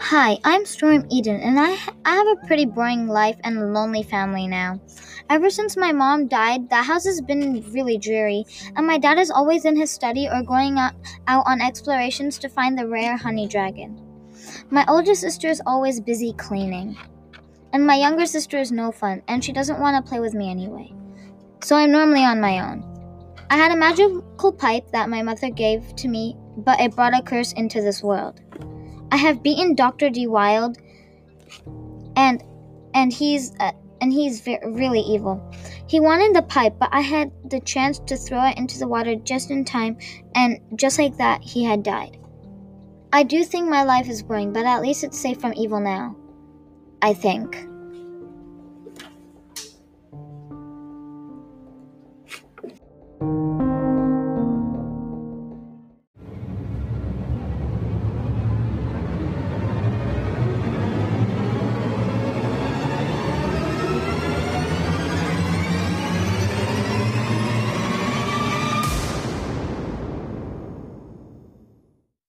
Hi, I'm Storm Eden, and I, I have a pretty boring life and a lonely family now. Ever since my mom died, the house has been really dreary, and my dad is always in his study or going out, out on explorations to find the rare honey dragon. My older sister is always busy cleaning, and my younger sister is no fun, and she doesn't want to play with me anyway. So I'm normally on my own. I had a magical pipe that my mother gave to me, but it brought a curse into this world. I have beaten Dr. D Wild and and he's uh, and he's ve- really evil. He wanted the pipe, but I had the chance to throw it into the water just in time, and just like that, he had died. I do think my life is boring, but at least it's safe from evil now. I think.